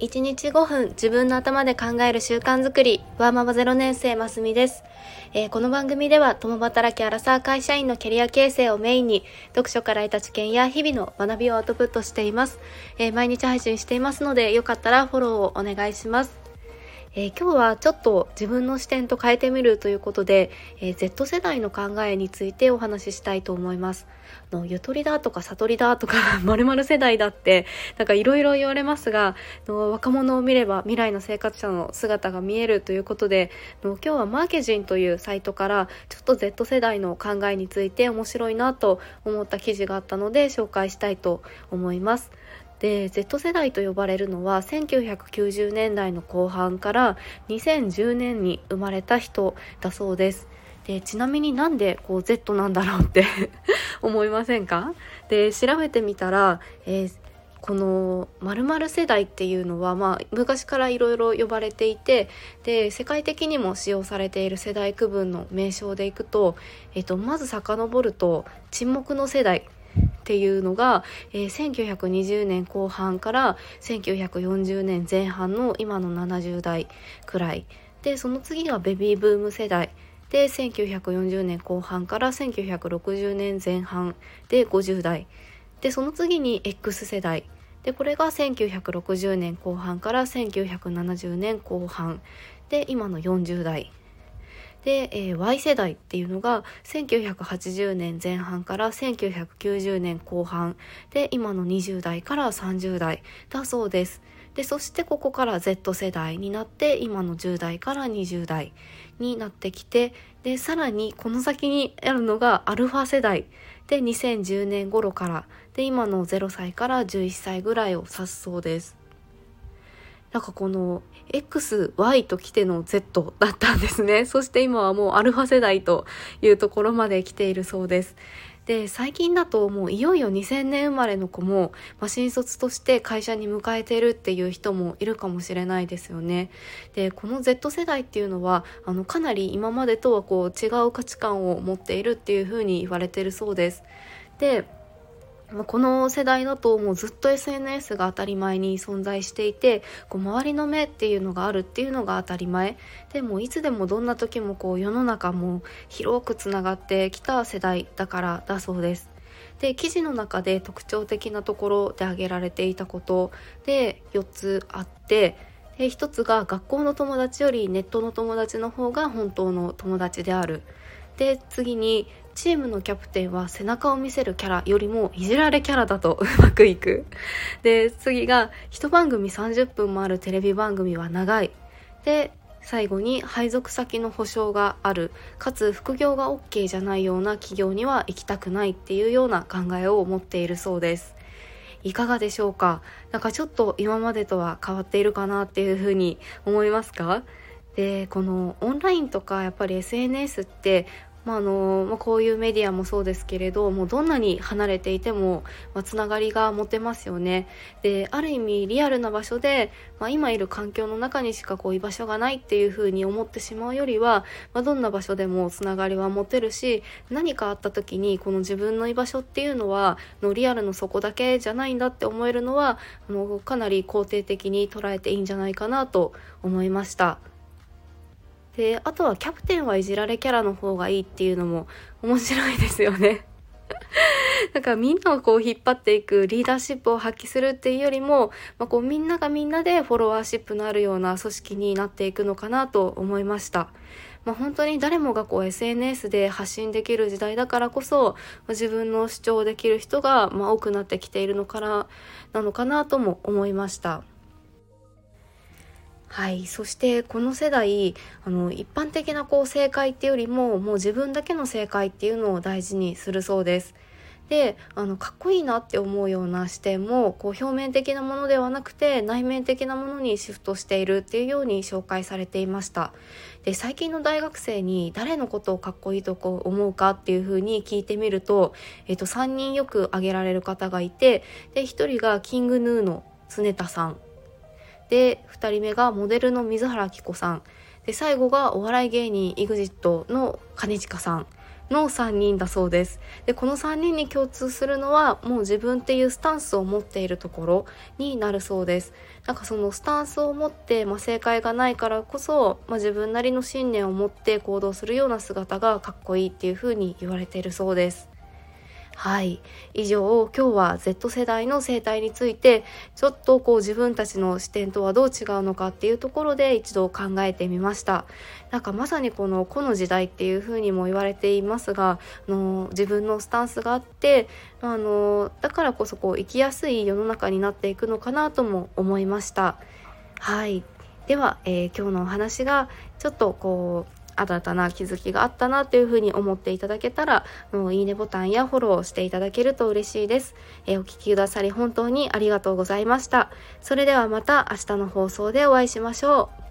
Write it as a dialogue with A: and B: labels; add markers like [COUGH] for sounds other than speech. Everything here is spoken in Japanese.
A: 1日5分自分の頭で考える習慣づくり。ワーママ0年生ますみです、えー、この番組では共働きアラサー会社員のキャリア形成をメインに読書から得た知見や日々の学びをアウトプットしています、えー、毎日配信していますのでよかったらフォローをお願いします。えー、今日はちょっと自分の視点と変えてみるということで、えー、Z 世代の考えについてお話ししたいと思います。のゆとりだとか悟りだとか [LAUGHS] 〇〇世代だってなんかいろいろ言われますがの若者を見れば未来の生活者の姿が見えるということでの今日はマーケジンというサイトからちょっと Z 世代の考えについて面白いなと思った記事があったので紹介したいと思います。で Z 世代と呼ばれるのは1990年代の後半から2010年に生まれた人だそうです。でちなみになんでこう Z なんだろうって [LAUGHS] 思いませんか？で調べてみたら、えー、この〇〇世代っていうのは、まあ、昔からいろいろ呼ばれていてで世界的にも使用されている世代区分の名称でいくと、えっと、まず遡ると沈黙の世代っていうのが、えー、1920年後半から1940年前半の今の70代くらい。でその次がベビーブーム世代。で1940年後半から1960年前半で50代。でその次に X 世代。でこれが1960年後半から1970年後半。で今の40代。で、えー、Y 世代っていうのが1980年前半から1990年後半で今の20代から30代だそうです。でそしてここから Z 世代になって今の10代から20代になってきてでさらにこの先にあるのがアルファ世代で2010年頃からで今の0歳から11歳ぐらいを指すそうです。なんかこの XY と来ての Z だったんですね。[LAUGHS] そして今はもうアルファ世代というところまで来ているそうです。で最近だともういよいよ2000年生まれの子も、まあ、新卒として会社に迎えてるっていう人もいるかもしれないですよね。でこの Z 世代っていうのはあのかなり今までとはこう違う価値観を持っているっていうふうに言われてるそうです。でこの世代だともうずっと SNS が当たり前に存在していてこう周りの目っていうのがあるっていうのが当たり前でもいつでもどんな時もこう世の中も広くつながってきた世代だからだそうです。で記事の中で特徴的なところで挙げられていたことで4つあってで1つが学校の友達よりネットの友達の方が本当の友達である。で次にチームのキャプテンは背中を見せるキャラよりもいじられキャラだと [LAUGHS] うまくいく。で、次が一番組30分もあるテレビ番組は長い。で、最後に配属先の保証があるかつ副業が OK じゃないような企業には行きたくないっていうような考えを持っているそうですいかがでしょうか？なんかちょっと今までとは変わっているかなっていうふうに思いますか？でこのオンラインとかやっぱり SNS ってまああのまあ、こういうメディアもそうですけれどもうどんなに離れていても、まあ、つながりが持てますよね。である意味リアルな場所で、まあ、今いる環境の中にしかこう居場所がないっていうふうに思ってしまうよりは、まあ、どんな場所でもつながりは持てるし何かあった時にこの自分の居場所っていうのはのリアルの底だけじゃないんだって思えるのはあのかなり肯定的に捉えていいんじゃないかなと思いました。であとはキャプテンはいじられキャラの方がいいっていうのも面白いですよね。[LAUGHS] だかみんなをこう引っ張っていくリーダーシップを発揮するっていうよりも、まあ、こうみんながみんなでフォロワーシップのあるような組織になっていくのかなと思いました。まあ、本当に誰もがこう SNS で発信できる時代だからこそ、まあ、自分の主張できる人がま多くなってきているのからなのかなとも思いました。はい、そしてこの世代あの一般的なこう正解っていうよりももう自分だけの正解っていうのを大事にするそうです。であのかっこいいなって思うような視点もこう表面的なものではなくて内面的なものにシフトしているっていうように紹介されていました。で最近の大学生に誰のことをかっこいいとこう思うかっていうふうに聞いてみると、えっと、3人よく挙げられる方がいてで1人がキングヌーの常田さん。で2人目がモデルの水原希子さんで最後がお笑い芸人 EXIT の兼近さんの3人だそうです。でこの3人に共通するのはもう自分っていうスタンスを持っているところになるそうです。なんかそのスタンスを持って、まあ、正解がないからこそ、まあ、自分なりの信念を持って行動するような姿がかっこいいっていうふうに言われているそうです。はい。以上今日は Z 世代の生態についてちょっとこう自分たちの視点とはどう違うのかっていうところで一度考えてみました。なんかまさにこの個の時代っていうふうにも言われていますがあの自分のスタンスがあってあのだからこそこう生きやすい世の中になっていくのかなとも思いました。はい。では、えー、今日のお話がちょっとこう新たな気づきがあったなというふうに思っていただけたら、もういいねボタンやフォローしていただけると嬉しいです。えー、お聴きくださり本当にありがとうございました。それではまた明日の放送でお会いしましょう。